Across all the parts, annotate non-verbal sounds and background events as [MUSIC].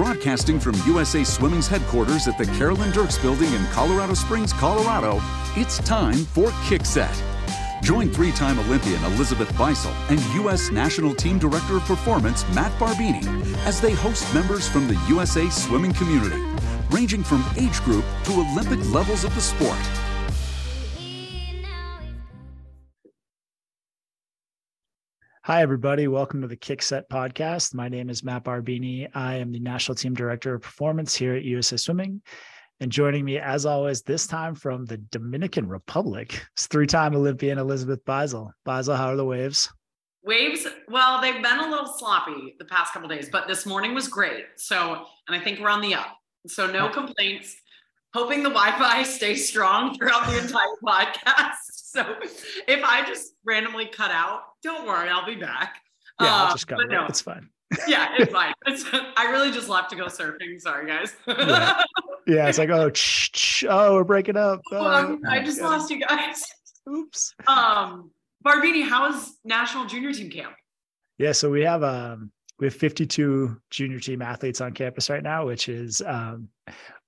Broadcasting from USA Swimming's headquarters at the Carolyn Dirks Building in Colorado Springs, Colorado, it's time for Kickset. Join three time Olympian Elizabeth Beisel and U.S. National Team Director of Performance Matt Barbini as they host members from the USA swimming community, ranging from age group to Olympic levels of the sport. Hi, everybody. Welcome to the Kickset podcast. My name is Matt Barbini. I am the National Team Director of Performance here at USA Swimming. And joining me, as always, this time from the Dominican Republic, is three time Olympian Elizabeth Beisel. Beisel, how are the waves? Waves, well, they've been a little sloppy the past couple days, but this morning was great. So, and I think we're on the up. So, no complaints. Hoping the Wi Fi stays strong throughout the entire [LAUGHS] podcast. So, if I just randomly cut out, don't worry, I'll be back. Yeah, I'll uh, just cover it. No. It's fine. yeah, it's [LAUGHS] fine. It's, I really just left to go surfing. Sorry, guys. yeah. yeah, it's like, oh, ch- ch- oh, we're breaking up. [LAUGHS] Oh, um, I just lost you guys. Oops. Um, Barbini, how is national junior team camp? Yeah, so we have um we have 52 junior team athletes on campus right now, which is um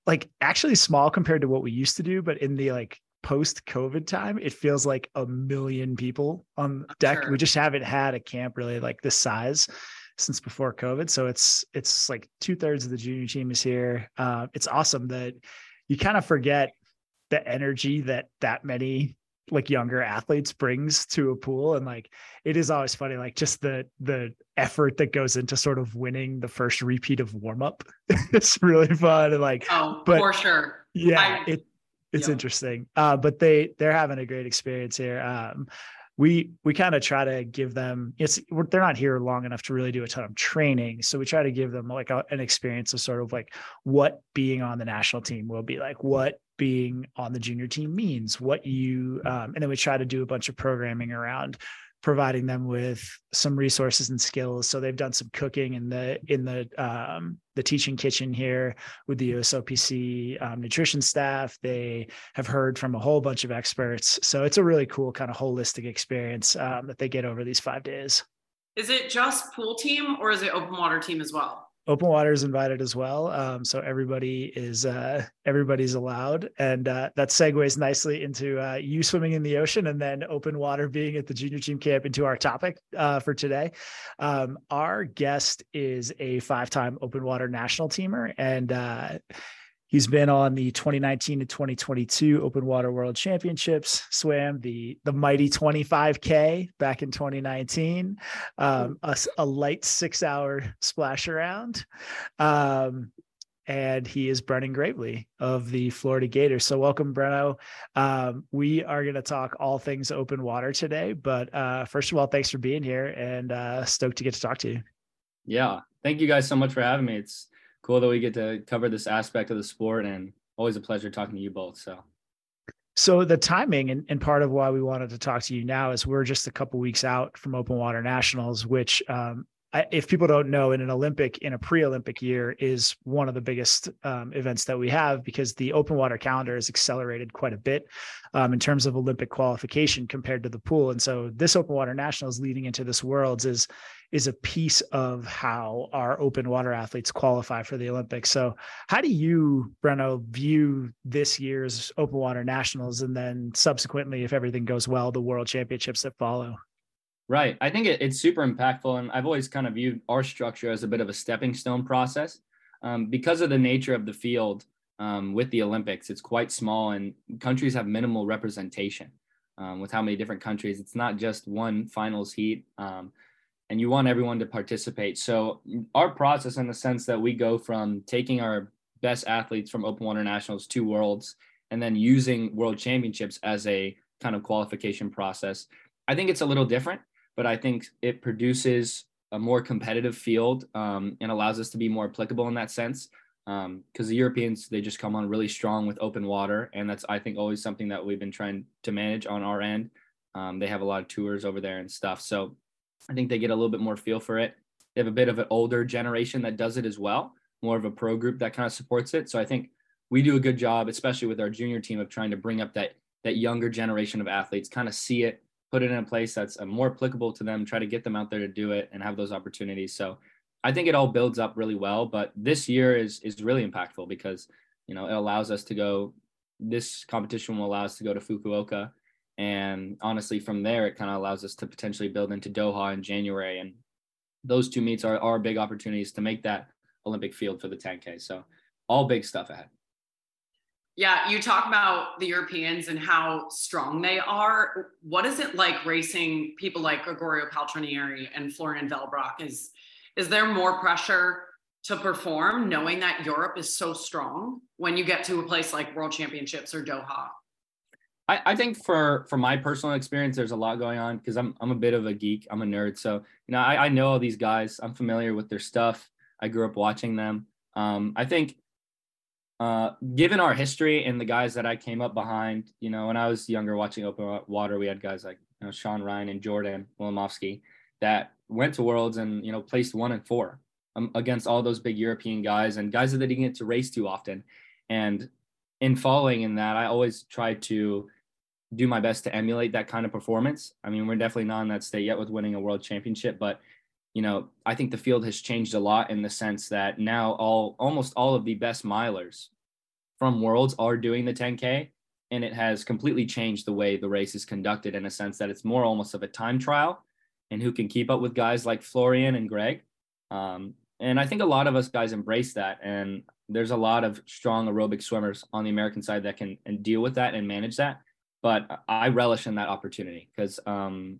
like actually small compared to what we used to do, but in the like post COVID time, it feels like a million people on deck. Sure. We just haven't had a camp really like this size since before COVID. So it's it's like two thirds of the junior team is here. Uh, it's awesome that you kind of forget the energy that that many like younger athletes brings to a pool and like it is always funny like just the the effort that goes into sort of winning the first repeat of warm up it's [LAUGHS] really fun and like oh but for sure yeah I, it it's yep. interesting. Uh, but they they're having a great experience here. Um, we we kind of try to give them it's they're not here long enough to really do a ton of training so we try to give them like a, an experience of sort of like what being on the national team will be like what being on the junior team means what you um, and then we try to do a bunch of programming around providing them with some resources and skills. So they've done some cooking in the in the um, the teaching kitchen here with the USOPC um, nutrition staff. They have heard from a whole bunch of experts. So it's a really cool kind of holistic experience um, that they get over these five days. Is it just pool team or is it open water team as well? Open water is invited as well um, so everybody is uh, everybody's allowed and uh, that segues nicely into uh, you swimming in the ocean and then open water being at the junior team camp into our topic uh, for today. Um, our guest is a five-time open water national teamer and uh, He's been on the 2019 to 2022 Open Water World Championships, swam the the mighty 25K back in 2019, um, a, a, light six hour splash around. Um, and he is Brennan Gravley of the Florida Gators. So, welcome, Breno. Um, we are going to talk all things open water today. But uh, first of all, thanks for being here and uh, stoked to get to talk to you. Yeah. Thank you guys so much for having me. It's cool that we get to cover this aspect of the sport and always a pleasure talking to you both. So so the timing and, and part of why we wanted to talk to you now is we're just a couple weeks out from Open Water Nationals, which um, if people don't know, in an Olympic, in a pre-Olympic year, is one of the biggest um, events that we have because the open water calendar is accelerated quite a bit um, in terms of Olympic qualification compared to the pool. And so this Open Water Nationals leading into this Worlds is is a piece of how our open water athletes qualify for the Olympics. So how do you, Breno, view this year's Open Water Nationals and then subsequently, if everything goes well, the World Championships that follow? Right. I think it, it's super impactful. And I've always kind of viewed our structure as a bit of a stepping stone process. Um, because of the nature of the field um, with the Olympics, it's quite small and countries have minimal representation um, with how many different countries. It's not just one finals heat. Um, and you want everyone to participate. So, our process, in the sense that we go from taking our best athletes from Open Water Nationals to Worlds and then using World Championships as a kind of qualification process, I think it's a little different but I think it produces a more competitive field um, and allows us to be more applicable in that sense. Because um, the Europeans, they just come on really strong with open water, and that's I think always something that we've been trying to manage on our end. Um, they have a lot of tours over there and stuff, so I think they get a little bit more feel for it. They have a bit of an older generation that does it as well, more of a pro group that kind of supports it. So I think we do a good job, especially with our junior team, of trying to bring up that that younger generation of athletes, kind of see it, put it in a place that's uh, more applicable to them, try to get them out there to do it and have those opportunities. So I think it all builds up really well. But this year is is really impactful because you know it allows us to go. This competition will allow us to go to Fukuoka, and honestly, from there it kind of allows us to potentially build into Doha in January, and those two meets are are big opportunities to make that Olympic field for the 10K. So all big stuff ahead. Yeah, you talk about the Europeans and how strong they are. What is it like racing people like Gregorio Paltrinieri and Florian Wellbrock? Is is there more pressure to perform knowing that Europe is so strong when you get to a place like World Championships or Doha? I, I think for for my personal experience, there's a lot going on because I'm I'm a bit of a geek. I'm a nerd, so you know I, I know all these guys. I'm familiar with their stuff. I grew up watching them. Um, I think uh, given our history and the guys that I came up behind, you know, when I was younger watching open water, we had guys like you know, Sean Ryan and Jordan Wilimovsky that went to worlds and, you know, placed one and four um, against all those big European guys and guys that they didn't get to race too often. And in following in that, I always try to do my best to emulate that kind of performance. I mean, we're definitely not in that state yet with winning a world championship, but you know, I think the field has changed a lot in the sense that now all almost all of the best milers from Worlds are doing the 10K, and it has completely changed the way the race is conducted in a sense that it's more almost of a time trial, and who can keep up with guys like Florian and Greg. Um, and I think a lot of us guys embrace that, and there's a lot of strong aerobic swimmers on the American side that can and deal with that and manage that. But I relish in that opportunity because um,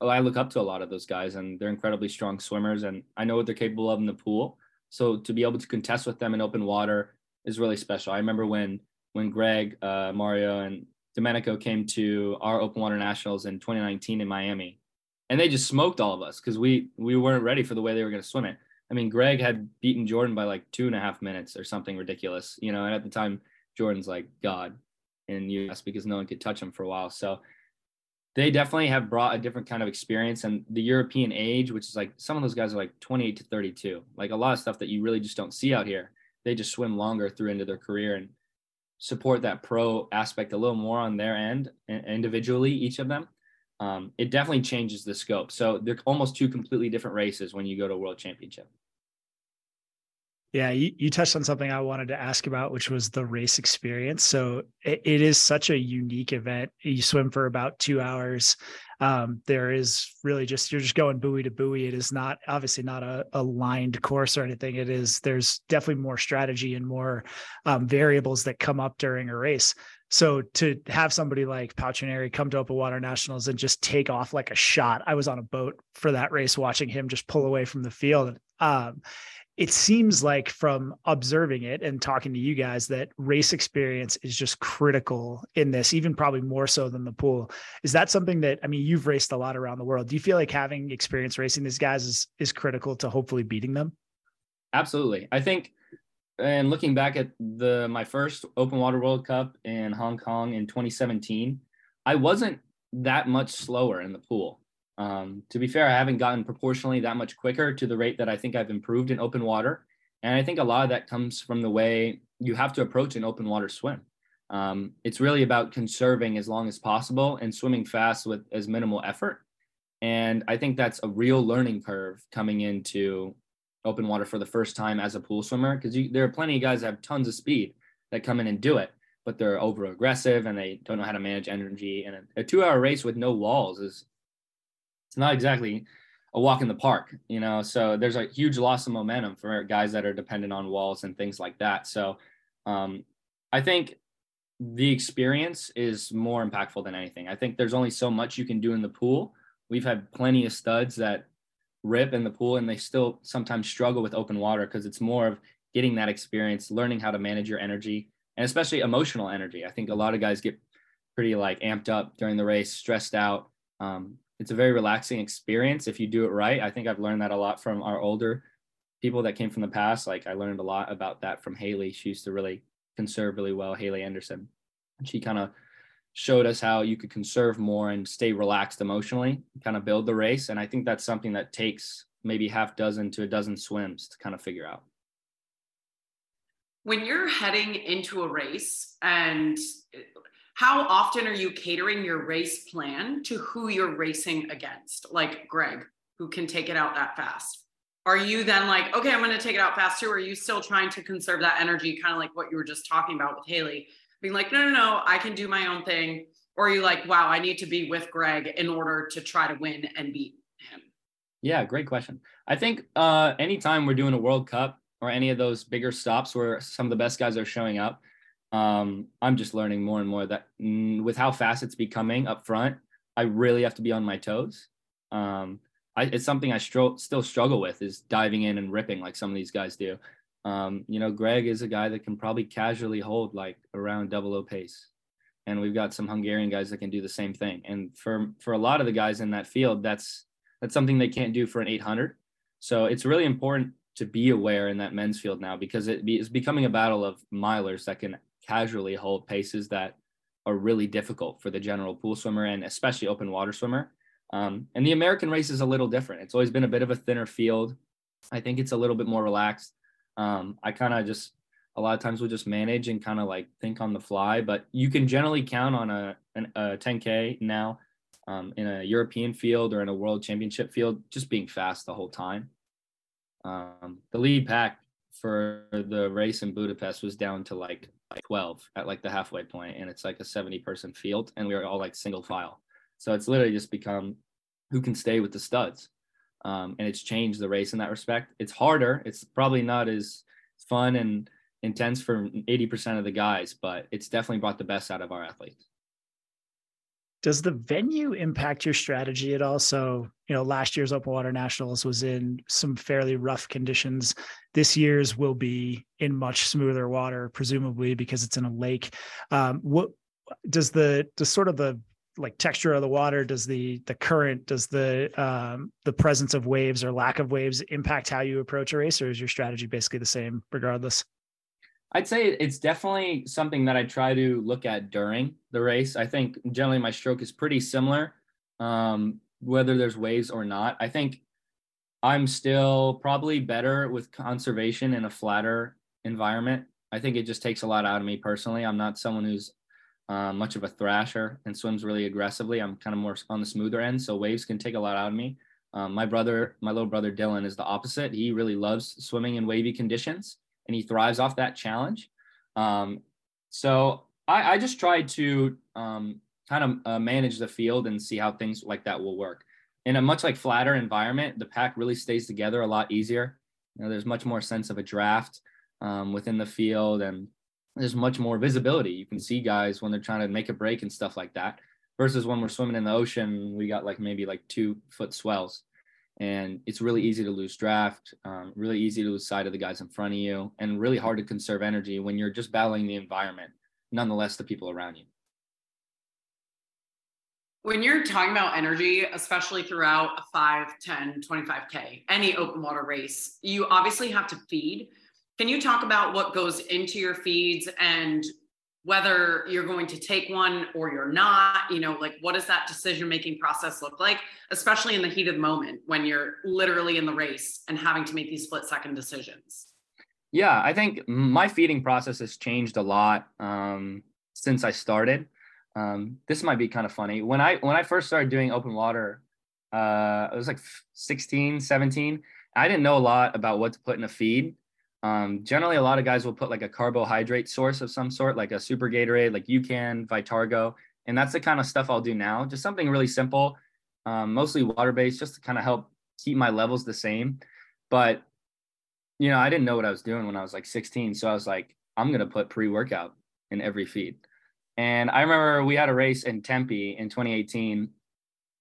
I look up to a lot of those guys and they're incredibly strong swimmers and I know what they're capable of in the pool. So to be able to contest with them in open water is really special. I remember when when Greg, uh, Mario, and Domenico came to our open water nationals in 2019 in Miami, and they just smoked all of us because we we weren't ready for the way they were going to swim it. I mean, Greg had beaten Jordan by like two and a half minutes or something ridiculous, you know. And at the time, Jordan's like God in US because no one could touch them for a while. So they definitely have brought a different kind of experience and the European age, which is like some of those guys are like 28 to 32, like a lot of stuff that you really just don't see out here. They just swim longer through into their career and support that pro aspect a little more on their end individually, each of them. Um, it definitely changes the scope. So they're almost two completely different races when you go to a world championship. Yeah, you, you touched on something I wanted to ask about, which was the race experience. So it, it is such a unique event. You swim for about two hours. Um, there is really just you're just going buoy to buoy. It is not obviously not a, a lined course or anything. It is there's definitely more strategy and more um, variables that come up during a race. So to have somebody like Paltrinieri come to Open Water Nationals and just take off like a shot, I was on a boat for that race watching him just pull away from the field. Um, it seems like from observing it and talking to you guys that race experience is just critical in this even probably more so than the pool. Is that something that i mean you've raced a lot around the world. Do you feel like having experience racing these guys is is critical to hopefully beating them? Absolutely. I think and looking back at the my first open water world cup in hong kong in 2017 i wasn't that much slower in the pool um, to be fair, I haven't gotten proportionally that much quicker to the rate that I think I've improved in open water. And I think a lot of that comes from the way you have to approach an open water swim. Um, it's really about conserving as long as possible and swimming fast with as minimal effort. And I think that's a real learning curve coming into open water for the first time as a pool swimmer because there are plenty of guys that have tons of speed that come in and do it, but they're over aggressive and they don't know how to manage energy. And a, a two hour race with no walls is it's not exactly a walk in the park, you know. So there's a huge loss of momentum for guys that are dependent on walls and things like that. So um, I think the experience is more impactful than anything. I think there's only so much you can do in the pool. We've had plenty of studs that rip in the pool and they still sometimes struggle with open water because it's more of getting that experience, learning how to manage your energy and especially emotional energy. I think a lot of guys get pretty like amped up during the race, stressed out. Um, it's a very relaxing experience if you do it right. I think I've learned that a lot from our older people that came from the past. Like I learned a lot about that from Haley. She used to really conserve really well, Haley Anderson. She kind of showed us how you could conserve more and stay relaxed emotionally, kind of build the race. And I think that's something that takes maybe half dozen to a dozen swims to kind of figure out. When you're heading into a race and how often are you catering your race plan to who you're racing against like greg who can take it out that fast are you then like, okay, I'm going to take it out fast too? Or are you still trying to conserve that energy, kind of like what you were just talking about with Haley, being like, no, no, no, I can do my own thing? Or are you like, wow, I need to be with Greg in order to try to win and beat him? Yeah, great question. I think uh, anytime we're doing a World Cup or any of those bigger stops where some of the best guys are showing up, um, I'm just learning more and more that mm, with how fast it's becoming up front, I really have to be on my toes. Um, I, it's something I stro- still struggle with is diving in and ripping like some of these guys do. Um, you know, Greg is a guy that can probably casually hold like around double O pace. And we've got some Hungarian guys that can do the same thing. And for for a lot of the guys in that field, that's that's something they can't do for an 800. So it's really important to be aware in that men's field now because it is becoming a battle of milers that can casually hold paces that are really difficult for the general pool swimmer and especially open water swimmer. Um, and the American race is a little different. It's always been a bit of a thinner field. I think it's a little bit more relaxed. Um, I kind of just a lot of times we'll just manage and kind of like think on the fly, but you can generally count on a, an, a 10K now um, in a European field or in a world championship field, just being fast the whole time. Um, the lead pack for the race in Budapest was down to like 12 at like the halfway point, and it's like a 70 person field, and we were all like single file. So it's literally just become who can stay with the studs. Um, and it's changed the race in that respect. It's harder. It's probably not as fun and intense for 80% of the guys, but it's definitely brought the best out of our athletes. Does the venue impact your strategy at all? So, you know, last year's Open Water Nationals was in some fairly rough conditions. This year's will be in much smoother water, presumably because it's in a lake. Um, what does the does sort of the like texture of the water does the the current does the um the presence of waves or lack of waves impact how you approach a race or is your strategy basically the same regardless i'd say it's definitely something that i try to look at during the race i think generally my stroke is pretty similar um whether there's waves or not i think i'm still probably better with conservation in a flatter environment i think it just takes a lot out of me personally i'm not someone who's uh, much of a thrasher and swims really aggressively. I'm kind of more on the smoother end, so waves can take a lot out of me. Um, my brother, my little brother Dylan, is the opposite. He really loves swimming in wavy conditions, and he thrives off that challenge. Um, so I, I, just try to um, kind of uh, manage the field and see how things like that will work. In a much like flatter environment, the pack really stays together a lot easier. You know, there's much more sense of a draft um, within the field, and there's much more visibility. You can see guys when they're trying to make a break and stuff like that. Versus when we're swimming in the ocean, we got like maybe like two foot swells, and it's really easy to lose draft, um, really easy to lose sight of the guys in front of you, and really hard to conserve energy when you're just battling the environment, nonetheless the people around you. When you're talking about energy, especially throughout a 5, 10, 25K, any open water race, you obviously have to feed can you talk about what goes into your feeds and whether you're going to take one or you're not? You know, like what does that decision making process look like, especially in the heat of the moment when you're literally in the race and having to make these split second decisions? Yeah, I think my feeding process has changed a lot um, since I started. Um, this might be kind of funny. When I when I first started doing open water, uh, it was like 16, 17. I didn't know a lot about what to put in a feed. Um, generally, a lot of guys will put like a carbohydrate source of some sort, like a super Gatorade, like UCAN, Vitargo, and that's the kind of stuff I'll do now. Just something really simple, um, mostly water based, just to kind of help keep my levels the same. But you know, I didn't know what I was doing when I was like 16, so I was like, I'm gonna put pre workout in every feed. And I remember we had a race in Tempe in 2018,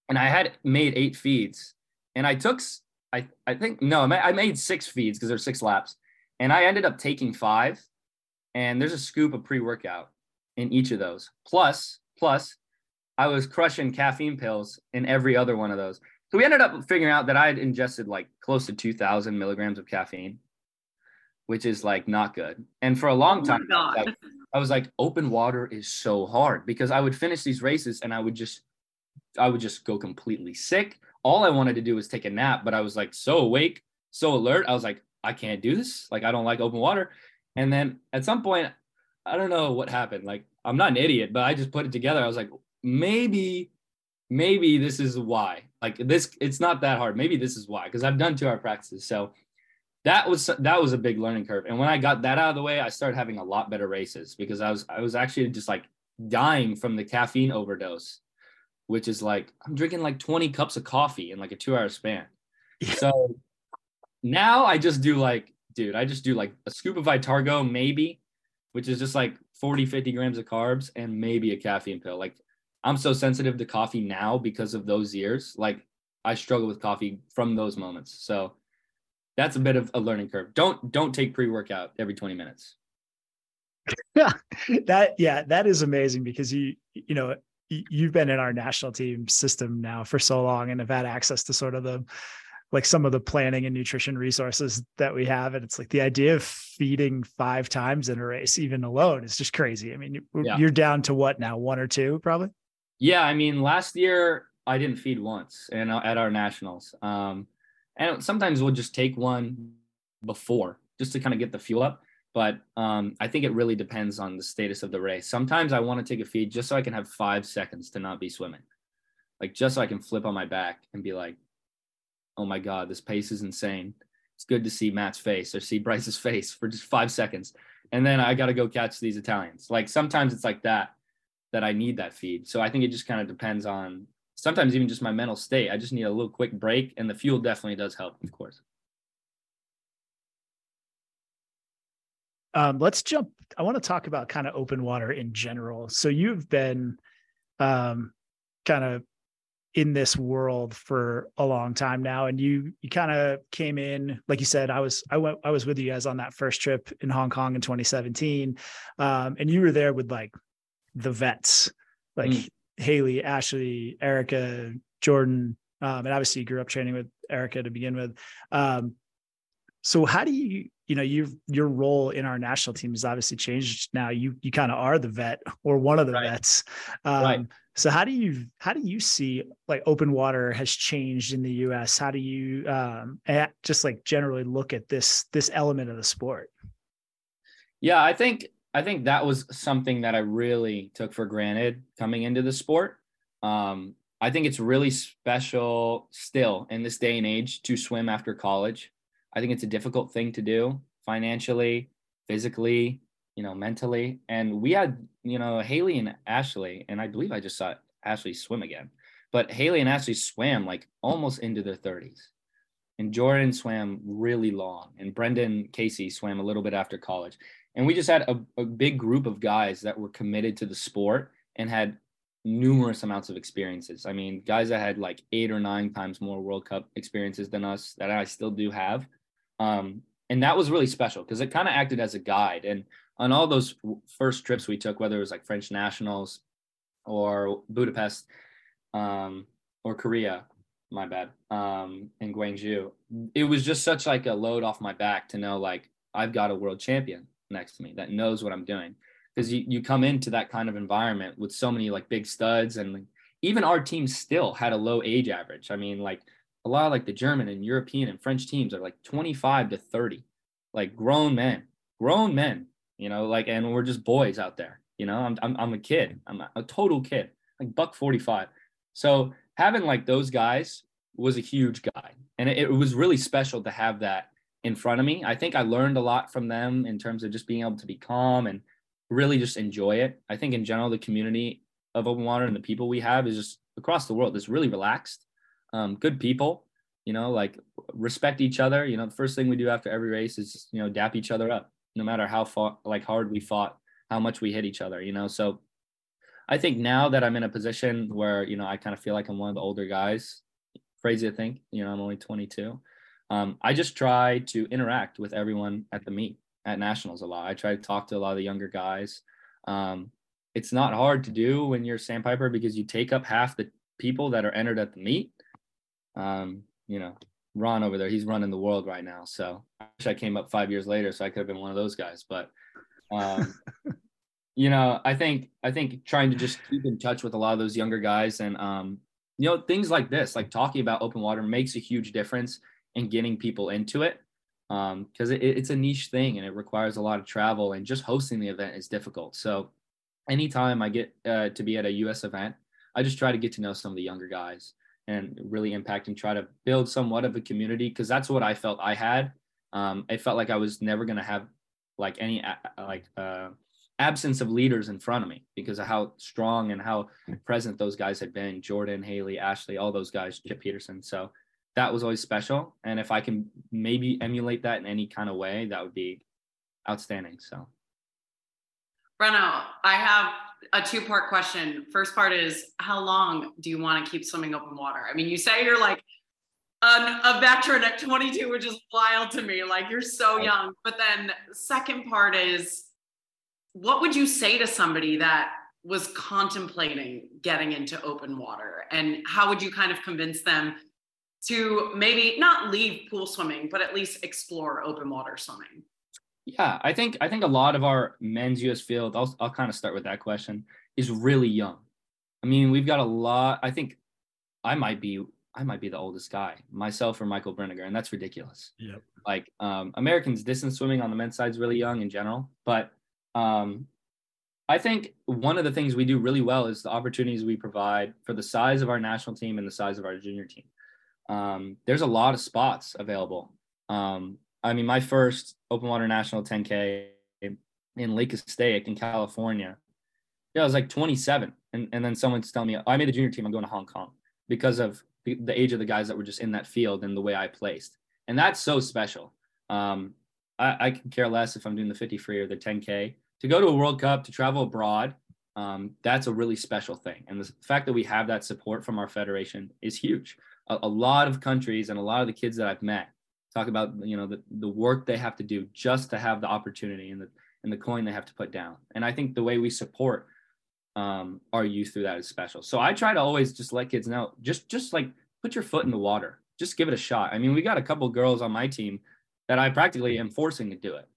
and I had made eight feeds, and I took I I think no, I made six feeds because there's six laps and I ended up taking five, and there's a scoop of pre workout in each of those. Plus, plus, I was crushing caffeine pills in every other one of those. So we ended up figuring out that I had ingested like close to 2,000 milligrams of caffeine, which is like not good. And for a long oh time, I, I was like, open water is so hard because I would finish these races and I would just, I would just go completely sick. All I wanted to do was take a nap, but I was like so awake, so alert. I was like, I can't do this. Like I don't like open water. And then at some point, I don't know what happened. Like I'm not an idiot, but I just put it together. I was like, maybe maybe this is why. Like this, it's not that hard. Maybe this is why, because I've done two hour practices. So that was that was a big learning curve. And when I got that out of the way, I started having a lot better races because I was I was actually just like dying from the caffeine overdose, which is like I'm drinking like 20 cups of coffee in like a two hour span. So now I just do like, dude, I just do like a scoop of Vitargo, maybe, which is just like 40, 50 grams of carbs and maybe a caffeine pill. Like I'm so sensitive to coffee now because of those years. Like I struggle with coffee from those moments. So that's a bit of a learning curve. Don't don't take pre-workout every 20 minutes. Yeah. [LAUGHS] that yeah, that is amazing because you you know, you've been in our national team system now for so long and have had access to sort of the like some of the planning and nutrition resources that we have. And it's like the idea of feeding five times in a race, even alone, is just crazy. I mean, yeah. you're down to what now, one or two, probably? Yeah. I mean, last year I didn't feed once and at our nationals. Um, and sometimes we'll just take one before just to kind of get the fuel up. But um, I think it really depends on the status of the race. Sometimes I want to take a feed just so I can have five seconds to not be swimming, like just so I can flip on my back and be like, oh my God, this pace is insane. It's good to see Matt's face or see Bryce's [LAUGHS] face for just five seconds. And then I got to go catch these Italians. Like sometimes it's like that, that I need that feed. So I think it just kind of depends on sometimes even just my mental state. I just need a little quick break, and the fuel definitely does help, of course. Um, let's jump. I want to talk about kind of open water in general. So you've been um, kind of in this world for a long time now. And you you kind of came in like you said i was i went i was with you guys on that first trip in hong kong in 2017 um, and you were there with like the vets like mm. haley ashley erica jordan um, and obviously you grew up training with erica to begin with. Um, so how do you you know your your role in our national team has obviously changed now. You you kind of are the vet or one of the right. vets. Um, right. so how do you how do you see like open water has changed in the us how do you um just like generally look at this this element of the sport? Yeah i think i think that was something that i really took for granted coming into the sport. Um i think it's really special still in this day and age to swim after college I think it's a difficult thing to do financially, physically, you know, mentally. And we had, you know, Haley and Ashley, and I believe I just saw Ashley swim again, but Haley and Ashley swam like almost into their 30s. And Jordan swam really long, and Brendan Casey swam a little bit after college. And we just had a, a big group of guys that were committed to the sport and had numerous amounts of experiences. I mean, guys that had like eight or nine times more World Cup experiences than us that I still do have. Um, and that was really special because it kind of acted as a guide. And on all those first trips we took, whether it was like French nationals or Budapest um, or Korea, my bad, um, in Gwangju, it was just such like a load off my back to know like I've got a world champion next to me that knows what I'm doing. Because you, you come into that kind of environment with so many like big studs and like, even our team still had a low age average. I mean, like a lot like the German and European and French teams are like 25 to 30, like grown men, grown men, you know, like, and we're just boys out there, you know, I'm, I'm, I'm a kid. I'm a, total kid, like buck 45. So having like those guys was a huge guy. And it, it was really special to have that in front of me. I think I learned a lot from them in terms of just being able to be calm and really just enjoy it. I think in general, the community of open water and the people we have is just across the world is really relaxed um, good people, you know, like respect each other. You know, the first thing we do after every race is, you know, dap each other up, no matter how fought, like hard we fought, how much we hit each other, you know. So I think now that I'm in a position where, you know, I kind of feel like I'm one of the older guys, crazy to think, you know, I'm only 22. Um, I just try to interact with everyone at the meet at nationals a lot. I try to talk to a lot of the younger guys. Um, it's not hard to do when you're sandpiper because you take up half the people that are entered at the meet um, you know, Ron over there, he's running the world right now. So I wish I came up five years later so I could have been one of those guys. But um, [LAUGHS] you know, I think I think trying to just keep in touch with a lot of those younger guys and um, you know, things like this, like talking about open water makes a huge difference in getting people into it. Um, because it, it's a niche thing and it requires a lot of travel and just hosting the event is difficult. So anytime I get uh, to be at a US event, I just try to get to know some of the younger guys and really impact and try to build somewhat of a community because that's what I felt I had. Um, I felt like I was never going to have like any like uh, absence of leaders in front of me because of how strong and how present those guys had been Jordan, Haley, Ashley, all those guys, Chip Peterson. So that was always special. And if I can maybe emulate that in any kind of way, that would be outstanding. So, Brenno, I have a two part question. First part is how long do you want to keep swimming open water? I mean, you say you're like an, a veteran at 22, which is wild to me. Like you're so young. But then, second part is what would you say to somebody that was contemplating getting into open water? And how would you kind of convince them to maybe not leave pool swimming, but at least explore open water swimming? Yeah, I think I think a lot of our men's US field, I'll I'll kind of start with that question, is really young. I mean, we've got a lot. I think I might be I might be the oldest guy, myself or Michael Brinegar, and that's ridiculous. Yep. Like um, Americans distance swimming on the men's side is really young in general, but um, I think one of the things we do really well is the opportunities we provide for the size of our national team and the size of our junior team um, there's a lot of spots available. Um, I mean, my first open water national 10K in Lake Castaic in California, yeah, I was like 27. And, and then someone's telling me, I made the junior team, I'm going to Hong Kong because of the, the age of the guys that were just in that field and the way I placed. And that's so special. Um, I, I can care less if I'm doing the 50 free or the 10K. To go to a World Cup, to travel abroad, um, that's a really special thing. And the fact that we have that support from our federation is huge a, a lot of countries and a lot of the kids that I've met talk about you know the, the work they have to do just to have the opportunity and the and the coin they have to put down. And I think the way we support um, our youth through that is special. So I try to always just let kids know, just just like put your foot in the water, just give it a shot. I mean, we got a couple girls on my team that I practically am forcing to do it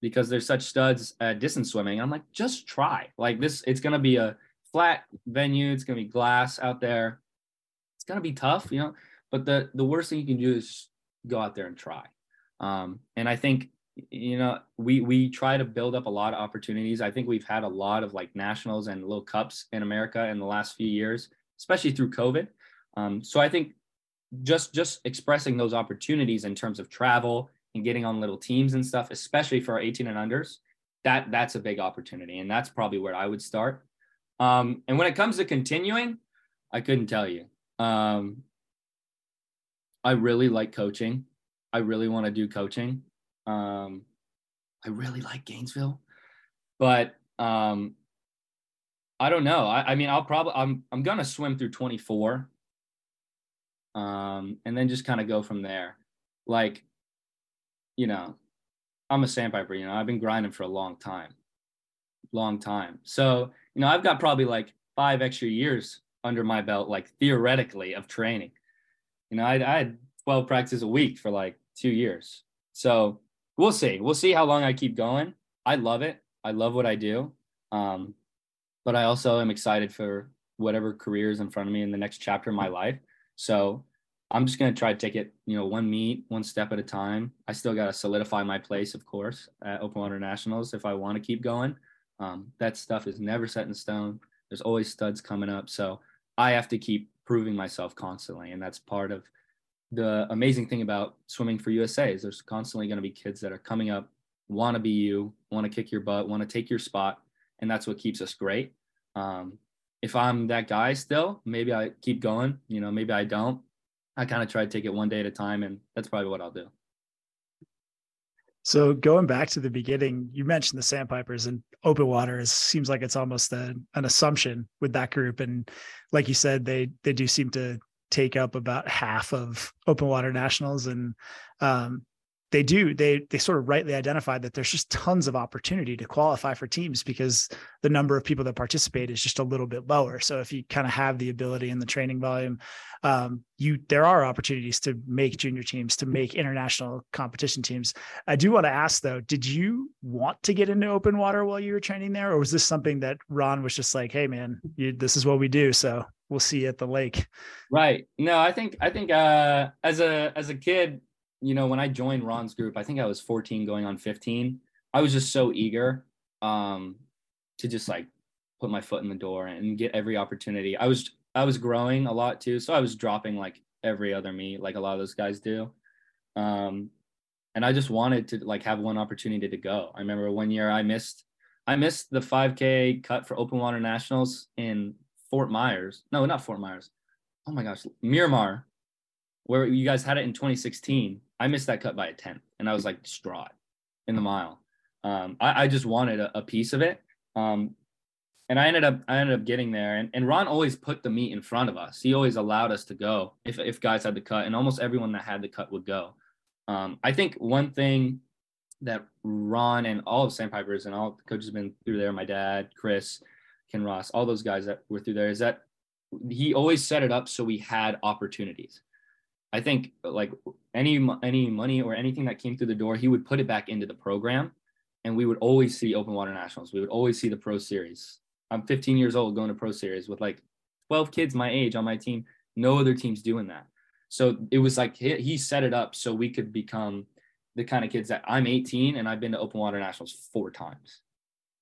because they're such studs at distance swimming. I'm like, just try. Like this, it's gonna be a flat venue. It's gonna be glass out there it's gonna be tough, you know. But the the worst thing you can do is go out there and try. Um, and I think you know we we try to build up a lot of opportunities. I think we've had a lot of like nationals and little cups in America in the last few years, especially through COVID. Um, so I think just just expressing those opportunities in terms of travel and getting on little teams and stuff, especially for our 18 and unders, that that's a big opportunity, and that's probably where I would start. Um, and when it comes to continuing, I couldn't tell you. Um, I really like coaching. I really want to do coaching. Um, I really like Gainesville, but um, I don't know. I, I mean, I'll probably I'm I'm gonna swim through 24, um, and then just kind of go from there. Like, you know, I'm a sandpiper. You know, I've been grinding for a long time, long time. So you know, I've got probably like five extra years under my belt, like theoretically, of training. You know, I, I had 12 practices a week for like two years. So we'll see. We'll see how long I keep going. I love it. I love what I do. Um, but I also am excited for whatever career is in front of me in the next chapter of my life. So I'm just going to try to take it, you know, one meet, one step at a time. I still got to solidify my place, of course, at Open Water Nationals if I want to keep going. Um, that stuff is never set in stone. There's always studs coming up. So I have to keep proving myself constantly. And that's part of the amazing thing about swimming for USA is there's constantly going to be kids that are coming up, want to be you, want to kick your butt, want to take your spot. And that's what keeps us great. Um, if I'm that guy still, maybe I keep going, you know, maybe I don't. I kind of try to take it one day at a time. And that's probably what I'll do. So going back to the beginning, you mentioned the sandpipers and open water is, seems like it's almost a, an assumption with that group. And like you said, they they do seem to take up about half of open water nationals. And um, they do they they sort of rightly identified that there's just tons of opportunity to qualify for teams because the number of people that participate is just a little bit lower. So if you kind of have the ability and the training volume um, you there are opportunities to make junior teams to make international competition teams. I do want to ask though did you want to get into open water while you were training there or was this something that ron was just like hey man you, this is what we do so we'll see you at the lake right. No i think i think uh as a as a kid you know, when I joined Ron's group, I think I was 14 going on 15. I was just so eager um, to just like put my foot in the door and get every opportunity. I was I was growing a lot too, so I was dropping like every other meet, like a lot of those guys do. Um, and I just wanted to like have one opportunity to go. I remember one year I missed I missed the 5K cut for Open Water Nationals in Fort Myers. No, not Fort Myers. Oh my gosh, Miramar, where you guys had it in 2016. I missed that cut by a tenth, and I was like distraught in the mile. Um, I, I, just wanted a, a piece of it. Um, and I ended up I ended up getting there. And, and Ron always put the meet in front of us. He always allowed us to go if if guys had the cut, and almost everyone that had the cut would go. Um, I think one thing that Ron and all of Sandpipers and all the coaches have been through there, my dad, Chris, Ken Ross, all those guys that were through there, is that he always set it up so we had opportunities. I think like any any money or anything that came through the door, he would put it back into the program, and we would always see Open Water Nationals. We would always see the Pro Series. I'm 15 years old going to Pro Series with like 12 kids my age on my team. No other teams doing that. So it was like he, he set it up so we could become the kind of kids that I'm 18 and I've been to Open Water Nationals four times,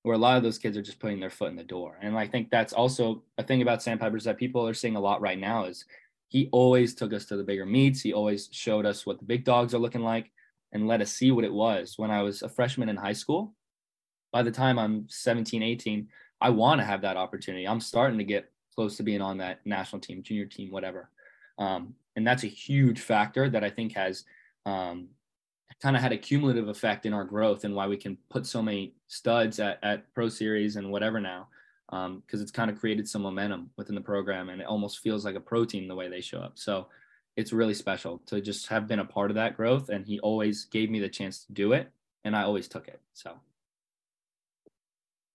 where a lot of those kids are just putting their foot in the door. And I think that's also a thing about Sandpipers that people are seeing a lot right now is he always took us to the bigger meets. He always showed us what the big dogs are looking like and let us see what it was. When I was a freshman in high school, by the time I'm 17, 18, I want to have that opportunity. I'm starting to get close to being on that national team, junior team, whatever. Um, and that's a huge factor that I think has um, kind of had a cumulative effect in our growth and why we can put so many studs at, at Pro Series and whatever now, because um, it's kind of created some momentum within the program and it almost feels like a pro team the way they show up. So it's really special to just have been a part of that growth. And he always gave me the chance to do it, and I always took it. So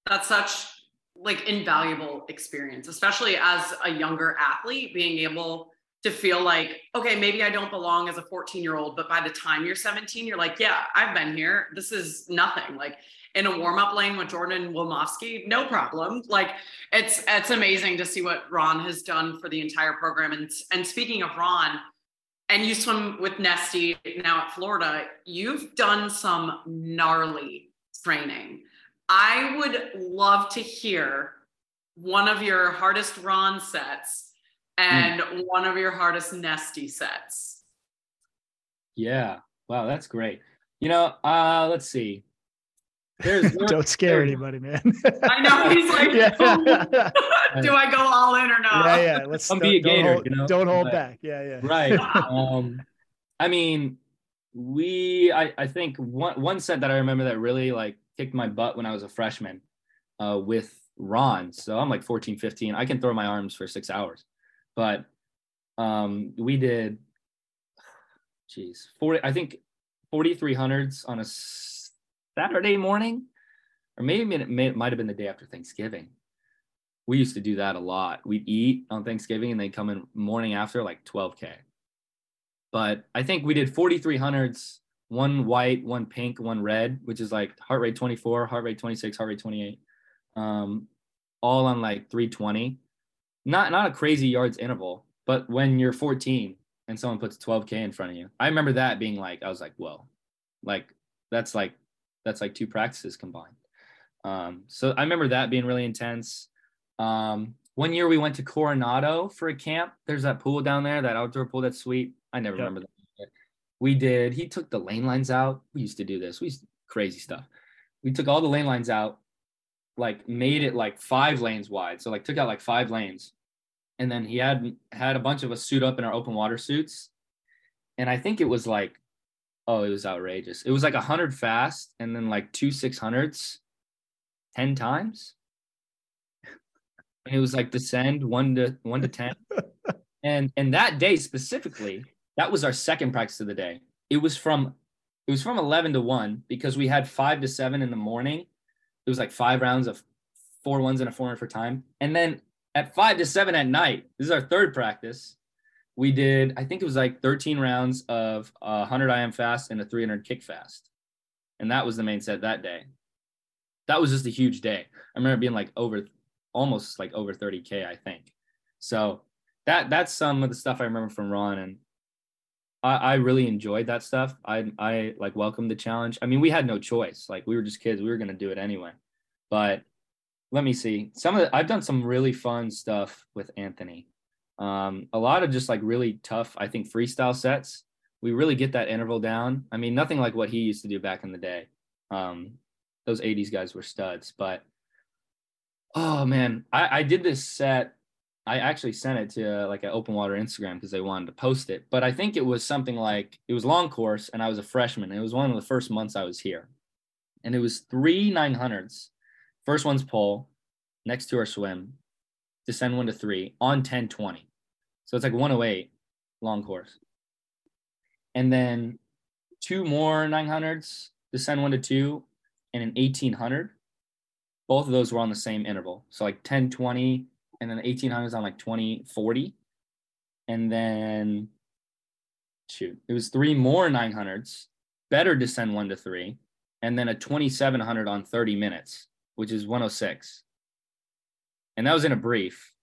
that's such like invaluable experience, especially as a younger athlete, being able to feel like, okay, maybe I don't belong as a 14 year old, but by the time you're 17, you're like, yeah, I've been here. This is nothing. Like in a warm up lane with Jordan Wilimovsky, no problem. Like it's it's amazing to see what Ron has done for the entire program. And and speaking of Ron, and you swim with Nesty now at Florida, you've done some gnarly training. I would love to hear one of your hardest Ron sets and mm. one of your hardest Nesty sets. Yeah. Wow, that's great. You know, uh, let's see. There's, [LAUGHS] Don't scare there's, anybody, man. [LAUGHS] I know he's like, yeah. [LAUGHS] do I go all in or not? Yeah, yeah. Let's don't, be a gator. Don't hold, you know? don't hold but, back. Yeah, yeah. Right. um, I mean, we. I I think one one set that I remember that really like kicked my butt when I was a freshman, uh, with Ron. So I'm like 14, 15. I can throw my arms for six hours, but um, we did. [SIGHS] Geez, forty. I think 4300s on a Saturday morning, or maybe it, may, it might have been the day after Thanksgiving. We used to do that a lot. We'd eat on Thanksgiving and they'd come in morning after like 12K. But I think we did 4300s, one white, one pink, one red, which is like heart rate 24, heart rate 26, heart rate 28, um, all on like 320. Not not a crazy yards interval, but when you're 14 and someone puts 12K in front of you, I remember that being like, I was like, whoa, like that's like that's like two practices combined. Um, so I remember that being really intense. Um, one year we went to Coronado for a camp. There's that pool down there, that outdoor pool that's sweet. I never yep. remember that. We did. He took the lane lines out. We used to do this. We used to, crazy stuff. We took all the lane lines out, like made it like five lanes wide. So like took out like five lanes, and then he had had a bunch of us suit up in our open water suits, and I think it was like Oh, it was outrageous. It was like a hundred fast and then like two six hundreds, ten times. And it was like descend one to one to ten. [LAUGHS] and and that day specifically, that was our second practice of the day. It was from it was from 11 to 1 because we had 5 to 7 in the morning. It was like five rounds of four ones and a 400 for time. And then at 5 to 7 at night, this is our third practice we did i think it was like 13 rounds of a 100 im fast and a 300 kick fast. And that was the main set that day. That was just a huge day. I remember being like over almost like over 30k i think. So that that's some of the stuff i remember from ron and I, I really enjoyed that stuff. I i like welcomed the challenge. I mean we had no choice. Like we were just kids. We were going to do it anyway. But let me see. Some of the, i've done some really fun stuff with anthony Um, a lot of just like really tough, I think, freestyle sets. We really get that interval down. I mean, nothing like what he used to do back in the day. Um, those 80s guys were studs, but oh man, I, I did this set. I actually sent it to uh, like an open water Instagram because they wanted to post it. But I think it was something like it was long course and I was a freshman. It was one of the first months I was here. And it was three 900s. First one's pole, next two are swim, descend one to three on 1020. So it's like 108 long course. And then two more 900s, descend one to two, and an 1800. Both of those were on the same interval. So like 1020 and then the 1800s on like 2040. And then shoot, it was three more 900s, better descend one to three, and then a 2700 on 30 minutes, which is 106. And that was in a brief.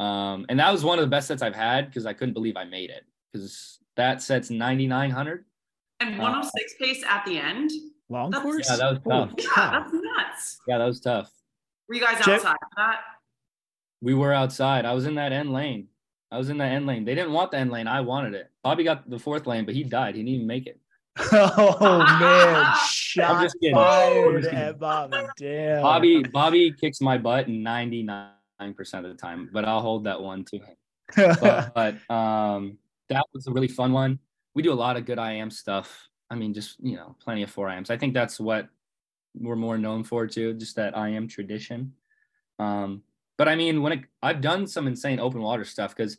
Um, and that was one of the best sets I've had because I couldn't believe I made it because that set's 9,900. And 106 uh, pace at the end. Long that's, course? Yeah, that was tough. yeah, that's nuts. Yeah, that was tough. Were you guys outside of that? We were outside. I was in that end lane. I was in that end lane. They didn't want the end lane. I wanted it. Bobby got the fourth lane, but he died. He didn't even make it. [LAUGHS] oh man, [LAUGHS] shot fired at Bobby. Damn. Bobby Bobby kicks my butt in 99% of the time, but I'll hold that one to him. but, but um that was a really fun one. We do a lot of good IM stuff. I mean, just you know, plenty of four IMs. I think that's what we're more known for too, just that IM tradition. Um, but I mean, when it, I've done some insane open water stuff because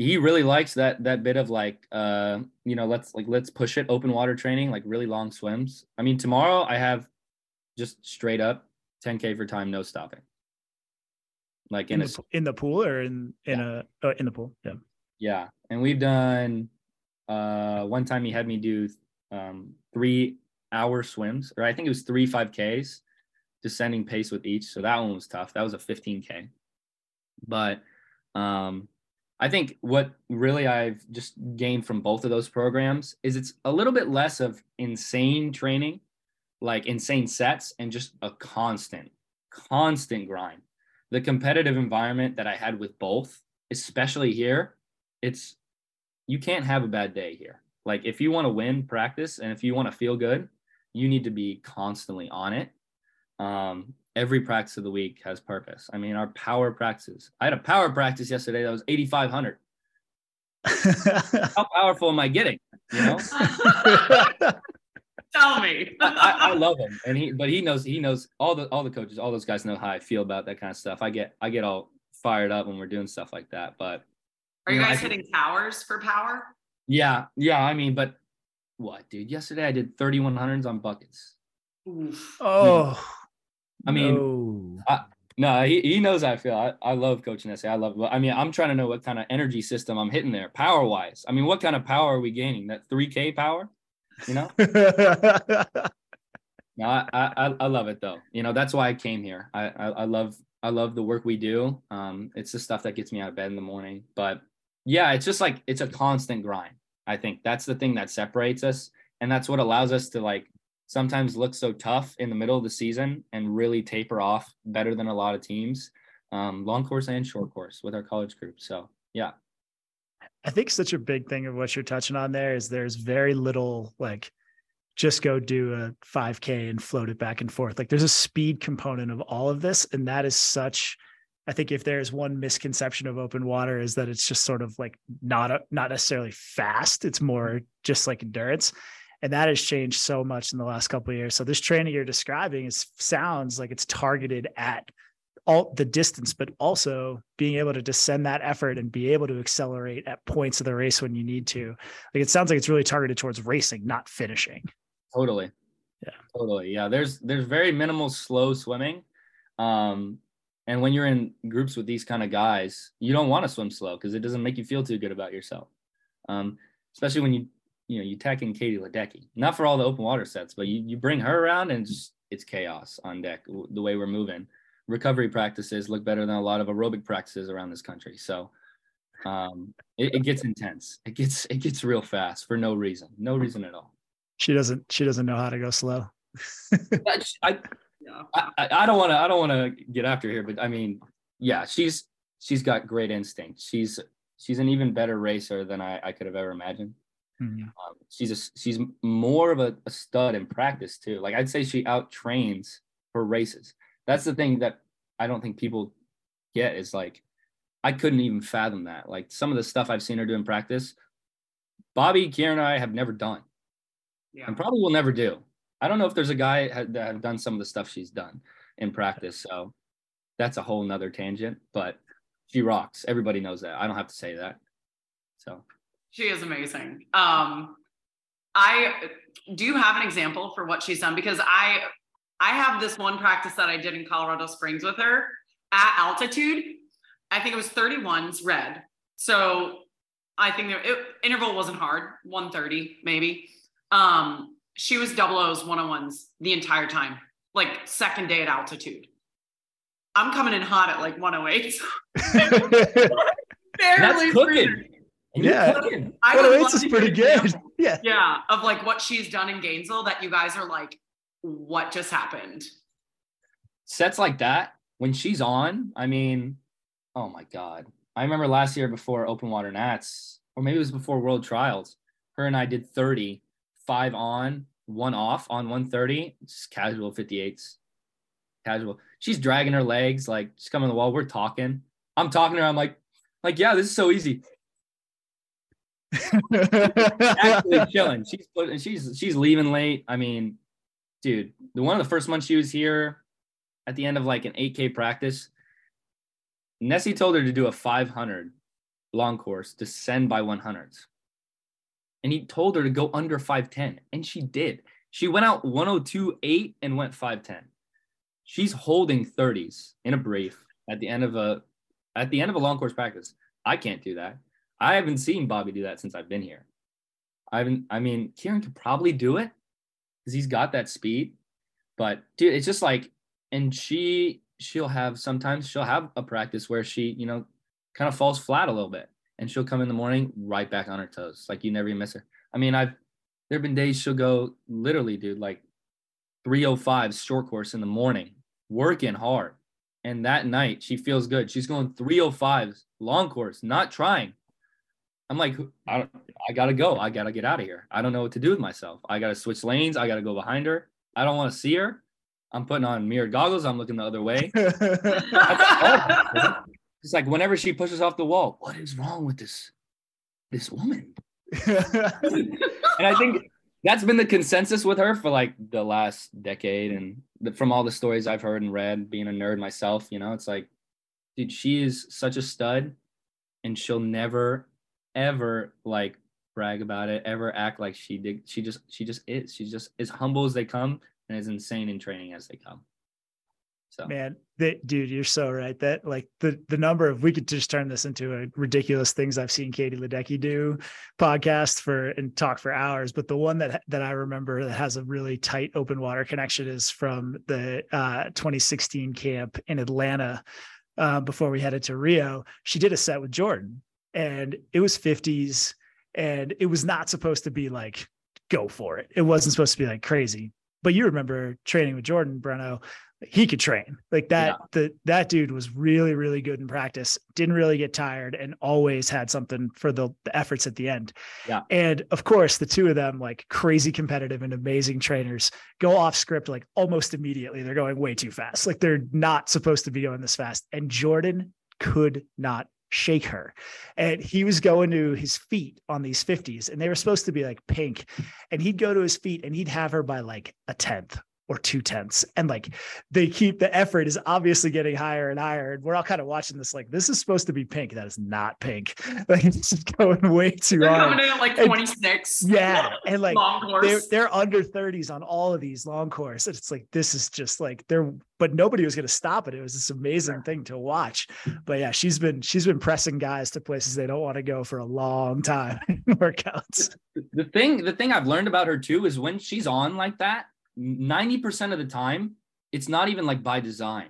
he really likes that that bit of like uh you know let's like let's push it open water training like really long swims i mean tomorrow i have just straight up 10k for time no stopping like in, in, the, in the pool or in in yeah. a uh, in the pool? Yeah. Yeah. And we've done uh one time he had me do um three hour swims or i think it was three 5ks descending pace with each. So that one was tough. That was a 15k but um I think what really I've just gained from both of those programs is it's a little bit less of insane training, like insane sets, and just a constant, constant grind. The competitive environment that I had with both, especially here, it's you can't have a bad day here. Like if you want to win practice and if you want to feel good, you need to be constantly on it. Um, every practice of the week has purpose. I mean, our power practices. I had a power practice yesterday that was 8,500. [LAUGHS] How powerful am I getting? You know? [LAUGHS] Tell me. I, I, [LAUGHS] love him, and he, but he knows, he knows all the all the coaches, all those guys know how I feel about that kind of stuff. I get, I get all fired up when we're doing stuff like that. But are you, you guys know, hitting towers for power? Yeah, yeah. I mean, but what, dude? Yesterday I did 3100s on buckets. Oof. Oh. I mean, no, I, no he, he knows how I feel. I, I love coaching SA. I love, I mean, I'm trying to know what kind of energy system I'm hitting there power wise. I mean, what kind of power are we gaining? That 3K power, you know? [LAUGHS] no, I, I, I love it though. You know, that's why I came here. I, I, I love, I love the work we do. Um, it's the stuff that gets me out of bed in the morning. But yeah, it's just like, it's a constant grind. I think that's the thing that separates us. And that's what allows us to like sometimes look so tough in the middle of the season and really taper off better than a lot of teams, um, long course and short course with our college group. So, yeah. I think such a big thing of what you're touching on there is there's very little like just go do a 5K and float it back and forth. Like there's a speed component of all of this. And that is such, I think if there's one misconception of open water is that it's just sort of like not a, not necessarily fast. It's more just like endurance and that has changed so much in the last couple of years so this training you're describing is sounds like it's targeted at all the distance but also being able to descend that effort and be able to accelerate at points of the race when you need to. Like it sounds like it's really targeted towards racing not finishing. Totally. Yeah. Totally. Yeah there's there's very minimal slow swimming. Um and when you're in groups with these kind of guys you don't want to swim slow because it doesn't make you feel too good about yourself. Um especially when you you know, you tack in Katie Ledecky, not for all the open water sets, but you, you bring her around and just, it's chaos on deck the way we're moving. Recovery practices look better than a lot of aerobic practices around this country. So um, it, it gets intense. It gets it gets real fast for no reason, no reason at all. She doesn't she doesn't know how to go slow. [LAUGHS] I, I, I don't want to I don't want to get after here, but I mean, yeah, she's she's got great instinct. She's she's an even better racer than I, I could have ever imagined. Mhm. Um, she's a, she's more of a, a stud in practice too. Like I'd say she out trains her races. That's the thing that I don't think people get is like I couldn't even fathom that. Like some of the stuff I've seen her do in practice, Bobby, Kieran, and I have never done, Yeah. and probably will never do. I don't know if there's a guy ha- that have done some of the stuff she's done in practice. So that's a whole nother tangent. But she rocks. Everybody knows that. I don't have to say that. So She is amazing. Um, I do you have an example for what she's done? Because I I have this one practice that I did in Colorado Springs with her at altitude. I think it was 31s red. So I think the it, interval wasn't hard, 130 maybe. Um, she was double O's, 101s the entire time, like second day at altitude. I'm coming in hot at like 108. And [LAUGHS] that's Barely cooking. And Yeah. cooking. I would 108 love is pretty good. example, [LAUGHS] Yeah. Yeah, of like what she's done in Gainesville that you guys are like, what just happened? sets like that when she's on i mean oh my god i remember last year before open water nats or maybe it was before world trials her and i did 30 five on one off on 130 just casual 58s casual she's dragging her legs like she's coming to the wall we're talking i'm talking to her i'm like like yeah this is so easy [LAUGHS] actually chilling. She's put, she's she's leaving late. I mean, dude, the one of the first months she was here, at the end of like an 8K practice, Nesty told her to do a 500 long course, descend by 100s, and he told her to go under 510, and she did. She went out 102.8 and went 510. She's holding 30s in a brief at the end of a at the end of a long course practice. I can't do that. I haven't seen Bobby do that since I've been here. I haven't. I mean, Kieran could probably do it because he's got that speed. But dude, it's just like, and she she'll have sometimes she'll have a practice where she you know kind of falls flat a little bit, and she'll come in the morning right back on her toes, like you never miss her. I mean, I've there've been days she'll go literally, dude, like 305 short course in the morning, working hard. And that night she feels good. She's going 305 long course, not trying. I'm like, I don't, I gotta go. I gotta get out of here. I don't know what to do with myself. I gotta switch lanes. I gotta go behind her. I don't want to see her. I'm putting on mirrored goggles. I'm looking the other way. [LAUGHS] It's like whenever she pushes off the wall, what is wrong with this this woman? And I think that's been the consensus with her for like the last decade, and the, from all the stories I've heard and read, being a nerd myself, you know, it's like, dude, she is such a stud, and she'll never, ever like brag about it, ever act like she did. She just, she just is. She's just as humble as they come, and as insane in training as they come. So Man, that dude, you're so right. That like the the number of we could just turn this into a ridiculous things I've seen Katie Ledecky do podcast for and talk for hours. But the one that that I remember that has a really tight open water connection is from the uh, 2016 camp in Atlanta uh, before we headed to Rio. She did a set with Jordan, and it was 50s, and it was not supposed to be like go for it. It wasn't supposed to be like crazy. But you remember training with Jordan Breno he could train like that. Yeah. The that dude was really, really good in practice, didn't really get tired, and always had something for the, the efforts at the end. Yeah. And of course, the two of them, like crazy competitive and amazing trainers, go off script like almost immediately. They're going way too fast. Like they're not supposed to be going this fast. And Jordan could not shake her. And he was going to his feet on these 50s, and they were supposed to be like pink. And he'd go to his feet and he'd have her by like a tenth or two tenths. And like they keep the effort is obviously getting higher and higher. And we're all kind of watching this like this is supposed to be pink. That is not pink. [LAUGHS] Like it's just going way too They're hard. coming in at like And- 26. Yeah. And [LAUGHS] like long they're they're under 30s on all of these long course. And it's like this is just like they're but nobody was gonna stop it. It was this amazing thing to watch. But yeah, she's been she's been pressing guys to places they don't want to go for a long time [LAUGHS] in workouts. the thing the thing I've learned about her too is when she's on like that, 90% of the time, it's not even like by design.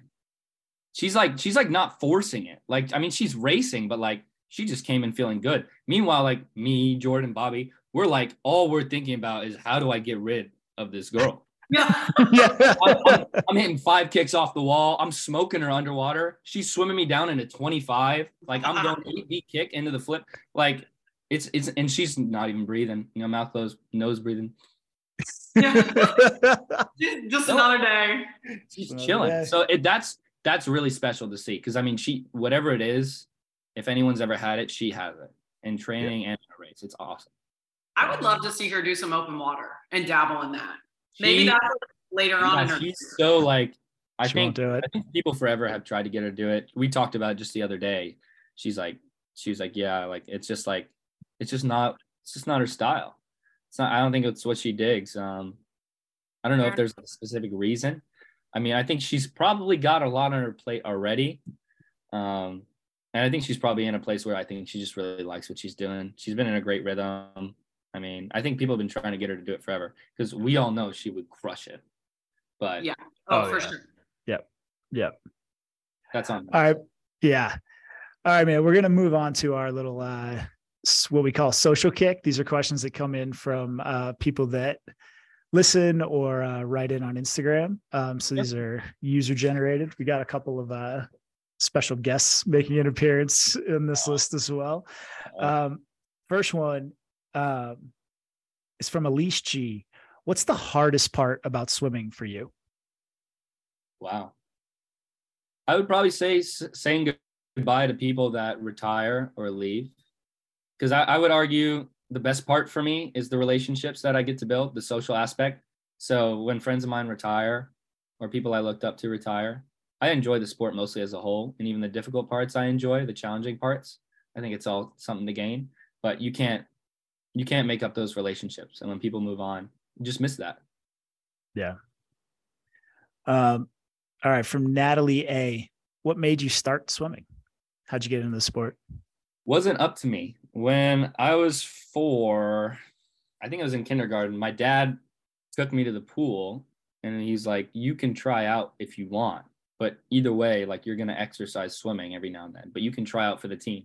She's like she's like not forcing it. Like I mean she's racing but like she just came in feeling good. Meanwhile like me, Jordan, Bobby, we're like all we're thinking about is how do I get rid of this girl? [LAUGHS] Yeah. yeah. [LAUGHS] I'm, I'm, I'm hitting five kicks off the wall. I'm smoking her underwater. She's swimming me down into 25. Like I'm going ah. eight feet kick into the flip. Like it's it's and she's not even breathing. You know, mouth closed, nose breathing. Yeah. [LAUGHS] Just another day. She's Another chilling. day. So it that's that's really special to see because I mean she whatever it is, if anyone's ever had it, she has it in training and in race. It's awesome. I would love to see her do some open water and dabble in that. Maybe She- that's later on yeah, in her she's so like I She think won't do it. I think people forever have tried to get her to do it. We talked about it just the other day. She's like, she's like, yeah, like it's just like, it's just not, it's just not her style. It's not. I don't think it's what she digs. Um, I don't know Fair if there's a specific reason. I mean, I think she's probably got a lot on her plate already. Um, and I think she's probably in a place where I think she just really likes what she's doing. She's been in a great rhythm. I mean, I think people have been trying to get her to do it forever because we all know she would crush it. But Yeah. Oh, Oh, for yeah. sure. Yep. Yep. that's on. All right. Yeah. All right, man. We're gonna move on to our little uh s- what we call social kick. These are questions that come in from uh people that listen or uh, write in on Instagram. Um, so Yep. these are user generated. We got a couple of uh special guests making an appearance in this list as well. Um, first one um is from Elise G. What's the hardest part about swimming for you? Wow. I would probably say saying goodbye to people that retire or leave. Because I, I would argue the best part for me is the relationships that I get to build, the social aspect. So when friends of mine retire or people I looked up to retire, I enjoy the sport mostly as a whole. And even the difficult parts I enjoy, the challenging parts. I think it's all something to gain. But you can't you can't make up those relationships. And when people move on, you just miss that. Yeah. Um, all right, from Natalie A. What made you start swimming? How'd you get into the sport? Wasn't up to me when I was four. I think I was in kindergarten. My dad took me to the pool and he's like, You can try out if you want, but either way, like you're going to exercise swimming every now and then, but you can try out for the team.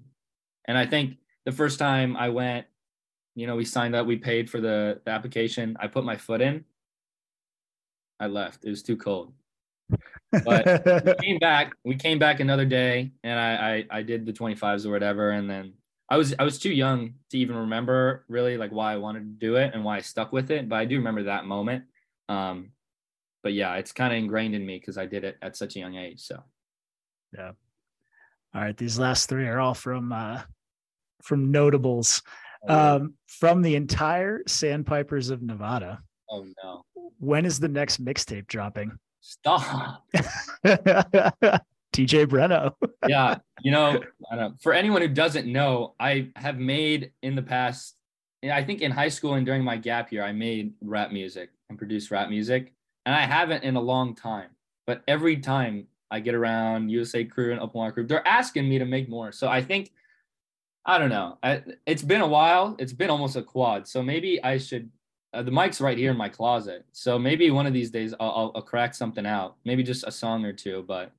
And I think the first time I went, you know, we signed up, we paid for the, the application. I put my foot in. I left. It was too cold. But we [LAUGHS] came back we came back another day and I, I i did the 25s or whatever and then i was i was too young to even remember really like why i wanted to do it and why i stuck with it but i do remember that moment um but yeah it's kind of ingrained in me because i did it at such a young age so yeah. all right, these last three are all from uh from notables. Um, from the entire Sandpipers of Nevada. oh no When is the next mixtape dropping? Stop. [LAUGHS] TJ Breno. [LAUGHS] yeah you know I don't, for anyone who doesn't know i have made in the past i think in high school and during my gap year i made rap music and produced rap music and i haven't in a long time. But every time i get around usa crew and open water crew they're asking me to make more. So i think i don't know. I, it's been a while. It's been almost a quad. So maybe i should uh, the mic's right here in my closet so maybe one of these days I'll, I'll, I'll crack something out maybe just a song or two but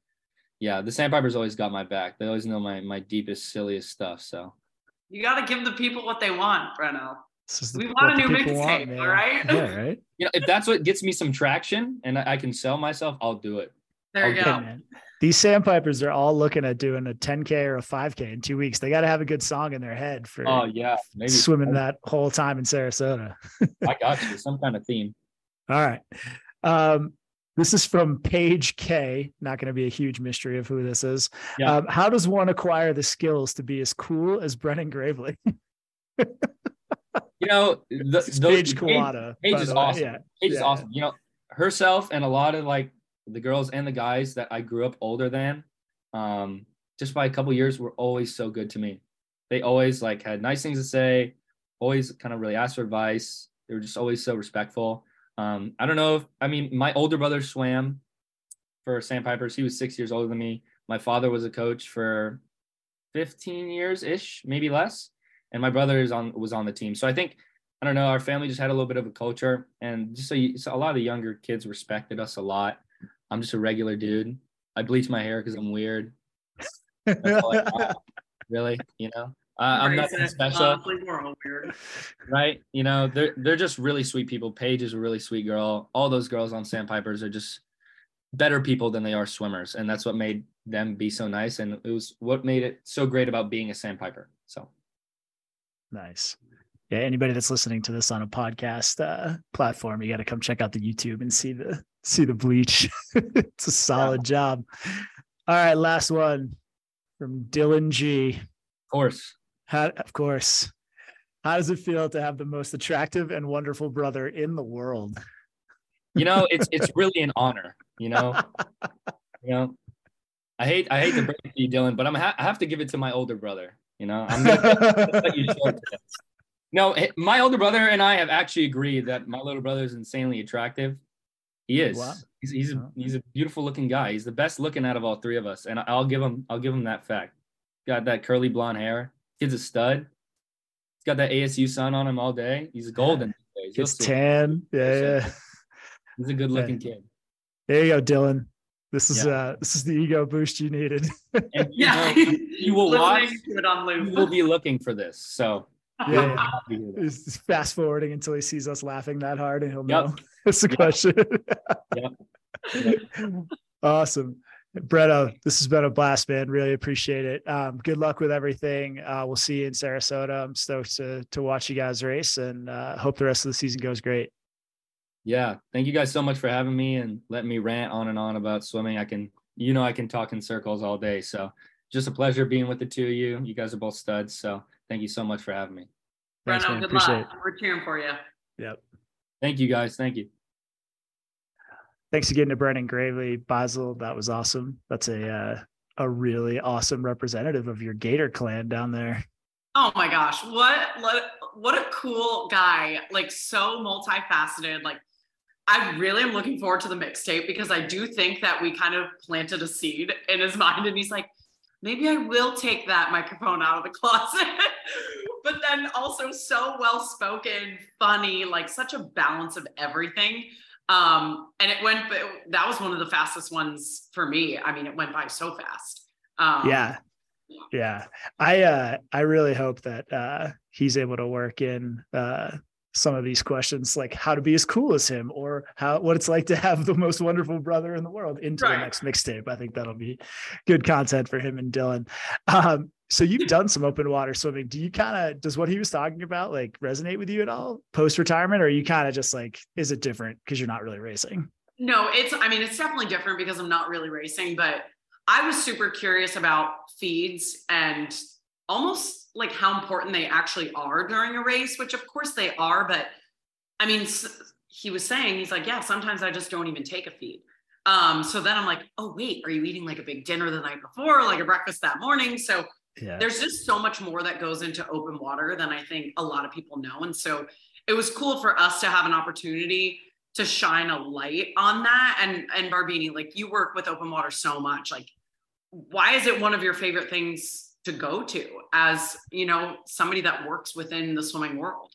yeah, the Sandpipers always got my back. They always know my my deepest, silliest stuff. So You got to give the people what they want, Breno. This the- We want a new people want, mixtape, all right? Yeah, right. [LAUGHS] you know, if that's what gets me some traction and I I can sell myself, I'll do it. There you Okay, go. These Sandpipers are all looking at doing a 10K or a 5K in two weeks. They got to have a good song in their head for Oh yeah, maybe swimming that whole time in Sarasota. I got you. Some kind of theme. All right. Um, this is from Paige K. Not going to be a huge mystery of who this is. Yeah. Um, how does one acquire the skills to be as cool as Brennan Gravley? [LAUGHS] You know, the, those- Paige Kawada. Paige by is awesome. Yeah. Paige is awesome. You know, herself and a lot of like the girls and the guys that I grew up older than, um, just by a couple years were always so good to me. They always like had nice things to say, always kind of really asked for advice. They were just always so respectful. Um, I don't know if I mean my older brother swam for Sandpipers. He was six years older than me. My father was a coach for 15 years ish, maybe less. And my brother is on was on the team. So I think I don't know. Our family just had a little bit of a culture, and just so, you, so a lot of the younger kids respected us a lot. I'm just a regular dude. I bleach my hair because I'm weird. That's all I [LAUGHS] got, really, you know. Uh, I'm nothing special, Honestly, we're all weird. right? You know, they're they're just really sweet people. Paige is a really sweet girl. All those girls on Sandpipers are just better people than they are swimmers, and that's what made them be so nice. And it was what made it so great about being a Sandpiper. So Nice. Yeah, anybody that's listening to this on a podcast uh, platform, you got to come check out the YouTube and see the see the bleach. [LAUGHS] it's a solid job. All right, last one from Dylan G. of course, How, of course, how does it feel to have the most attractive and wonderful brother in the world? you know, it's [LAUGHS] it's really an honor. You know, you know, I hate I hate to break it to you, Dylan, but I'm ha- I have to give it to my older brother. You know, I'm gonna [LAUGHS] cut you short. No, my older brother and I have actually agreed that my little brother is insanely attractive. He is. Wow. He's he's a, Wow. he's a beautiful looking guy. He's the best looking out of all three of us, and I'll give him I'll give him that fact. Got that curly blonde hair. Kid's a stud. He's got that ASU sun on him all day. He's golden. these days. You'll It's tan. Yeah, yeah. [LAUGHS] He's a good looking kid. There you go, Dylan. This is Yeah. uh this is the ego boost you needed. And [LAUGHS] you, Yeah. know, you [LAUGHS] will watch. Listening to it on You loop. will be looking for this. So Yeah, yeah. happy with that. He's fast forwarding until he sees us laughing that hard and he'll Yep. know it's the question. Yep. [LAUGHS] Awesome. Bretto, this has been a blast, man. Really appreciate it. Um, good luck with everything. Uh, we'll see you in Sarasota. I'm stoked to to watch you guys race and uh, hope the rest of the season goes great. Yeah. Thank you guys so much for having me and letting me rant on and on about swimming. I can, you know, I can talk in circles all day. So just a pleasure being with the two of you. You guys are both studs. So thank you so much for having me. Thanks, Breno, man. good Appreciate luck. We're cheering for you. Yep. Thank you guys. Thank you. Thanks again to Brennan Gravley, Basil. That was awesome. That's a uh, a really awesome representative of your Gator clan down there. Oh my gosh, what what what a cool guy! Like so multifaceted. Like I really am looking forward to the mixtape because I do think that we kind of planted a seed in his [LAUGHS] mind, and he's like, maybe I will take that microphone out of the closet. [LAUGHS] but then also so well spoken, funny, like such a balance of everything. Um, and it went. That was one of the fastest ones for me. I mean, it went by so fast. Um, yeah yeah i uh i really hope that uh he's able to work in uh some of these questions like how to be as cool as him or how what it's like to have the most wonderful brother in the world into Right. the next mixtape i think that'll be good content for him and dylan um so you've done some open water swimming do you kind of does what he was talking about like resonate with you at all post retirement or you kind of just like is it different because you're not really racing No, it's, I mean, it's definitely different because I'm not really racing, but I was super curious about feeds and almost like how important they actually are during a race, which of course they are. But I mean, he was saying, he's like, yeah, sometimes I just don't even take a feed. Um, so then I'm like, oh, wait, are you eating like a big dinner the night before, like a breakfast that morning? So yeah there's just so much more that goes into open water than I think a lot of people know. And so it was cool for us to have an opportunity to shine a light on that. And and Barbini, like you work with open water so much. Like, why is it one of your favorite things to go to as you know somebody that works within the swimming world?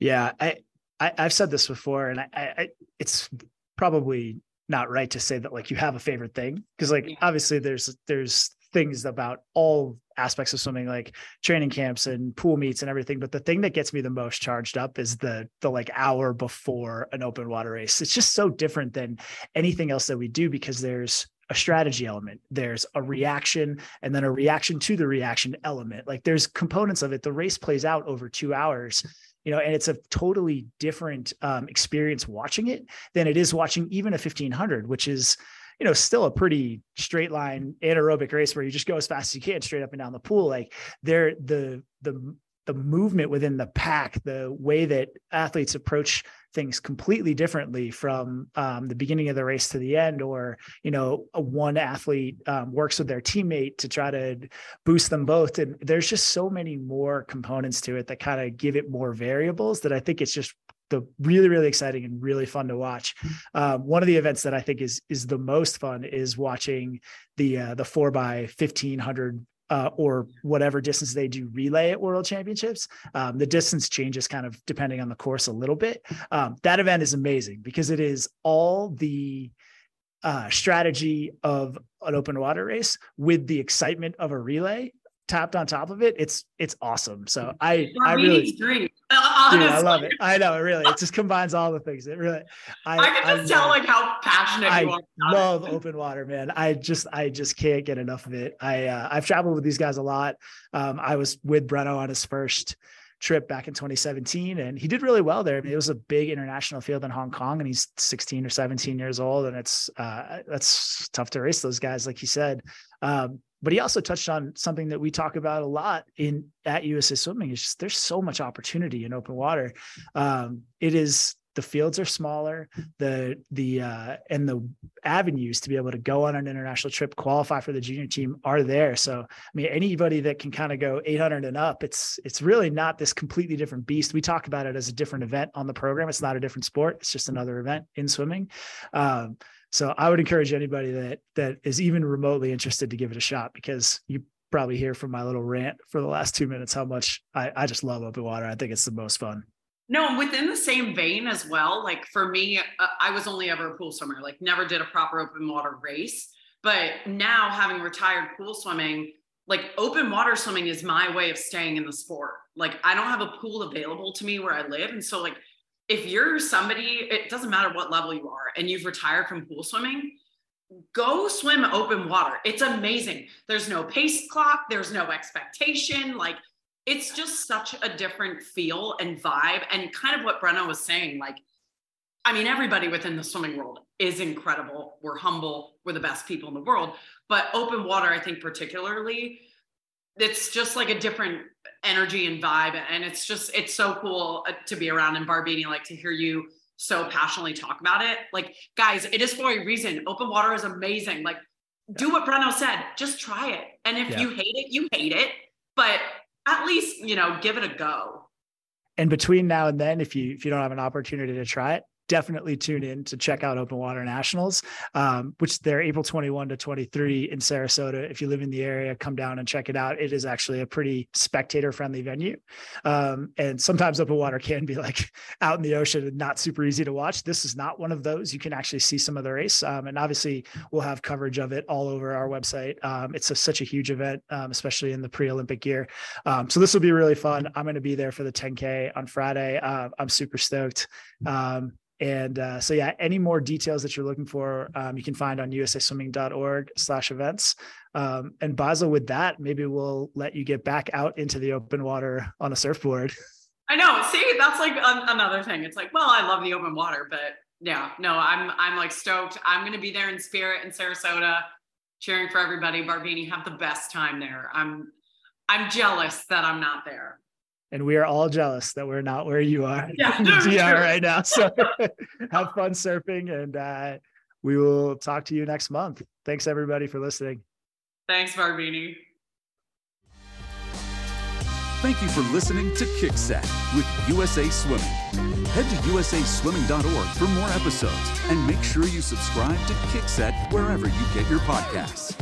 Yeah, I, I I've said this before, and I, I, I it's probably not right to say that like you have a favorite thing because like Yeah. obviously there's there's things about all aspects of swimming like training camps and pool meets and everything but the thing that gets me the most charged up is the the like hour before an open water race. It's just so different than anything else that we do because there's a strategy element there's a reaction and then a reaction to the reaction element. Like there's components of it. The race plays out over 2 hours you know and it's a totally different um, experience watching it than it is watching even a 1500 which is you know still a pretty straight line anaerobic race where you just go as fast as you can straight up and down the pool. Like there the the the movement within the pack the way that athletes approach things completely differently from um, the beginning of the race to the end or you know one athlete um, works with their teammate to try to boost them both. And there's just so many more components to it that kind of give it more variables that i think it's just the really really exciting and really fun to watch. Um, one of the events that i think is is the most fun is watching the uh, the 4 by 1500 uh, or whatever distance they do relay at world championships. Um, the distance changes kind of depending on the course a little bit. Um, that event is amazing because it is all the uh, strategy of an open water race with the excitement of a relay tapped on top of it, it's it's awesome. So I I really dream. [LAUGHS] Dude, I love it. I know it really. It just combines all the things. It really. I, I can just I tell like how passionate I you are. I love open water, man. I just I just can't get enough of it. I uh, I've traveled with these guys a lot. Um, I was with Breno on his first trip back in 2017 and he did really well there. I mean, it was a big international field in Hong Kong and he's 16 or 17 years old and it's uh, that's tough to race those guys like he said. Um, but he also touched on something that we talk about a lot in at USA Swimming. Is just there's so much opportunity in open water. Um, it is the fields are smaller, the the uh, and the avenues to be able to go on an international trip, qualify for the junior team are there. So I mean, anybody that can kind of go 800 and up, it's it's really not this completely different beast. We talk about it as a different event on the program. It's not a different sport. It's just another event in swimming. Um, so I would encourage anybody that that is even remotely interested to give it a shot because you probably hear from my little rant for the last two minutes how much I, I just love open water. I think it's the most fun. No, within the same vein as well. Like for me, uh, I was only ever a pool swimmer, like never did a proper open water race. But now having retired pool swimming, like open water swimming is my way of staying in the sport. Like I don't have a pool available to me where I live. And so like if you're somebody, it doesn't matter what level you are, and you've retired from pool swimming, go swim open water. It's amazing. There's no pace clock, there's no expectation. Like, it's just such a different feel and vibe. And kind of what Brenna was saying, like, I mean, everybody within the swimming world is incredible. We're humble, we're the best people in the world. But open water, I think, particularly, it's just like a different energy and vibe and it's just it's so cool uh, to be around in barbini like to hear you so passionately talk about it. Like guys it is for a reason. Open water is amazing. Like do what Breno said. Just try it. And if yeah. you hate it you hate it. But at least you know give it a go. And between now and then if you if you don't have an opportunity to try it definitely tune in to check out Open Water Nationals, um, which they're April 21 to 23 in Sarasota. If you live in the area, come down and check it out. It is actually a pretty spectator friendly venue. Um, and sometimes open water can be like [LAUGHS] out in the ocean and not super easy to watch. This is not one of those. You can actually see some of the race. Um, and obviously, we'll have coverage of it all over our website. Um, it's a, such a huge event, um, especially in the pre Olympic year. Um, so this will be really fun. I'm going to be there for the 10K on Friday. Uh, I'm super stoked. Um, and uh, so, yeah, any more details that you're looking for, um, you can find on usaswimming.org slash events. Um, and Basil, with that, maybe we'll let you get back out into the open water on a surfboard. [LAUGHS] I know. See, that's like an- another thing. It's like, well, I love the open water, but yeah, no, I'm I'm like stoked. I'm to be there in spirit in Sarasota, cheering for everybody. Barbini, have the best time there. I'm I'm jealous that I'm not there and we are all jealous that we're not where you are yeah, [LAUGHS] in DR right now. So [LAUGHS] have fun surfing, and uh, we will talk to you next month. Thanks everybody for listening. Thanks, Barbini. Thank you for listening to Kickset with USA Swimming. Head to usaswimming.org for more episodes and make sure you subscribe to Kickset wherever you get your podcasts.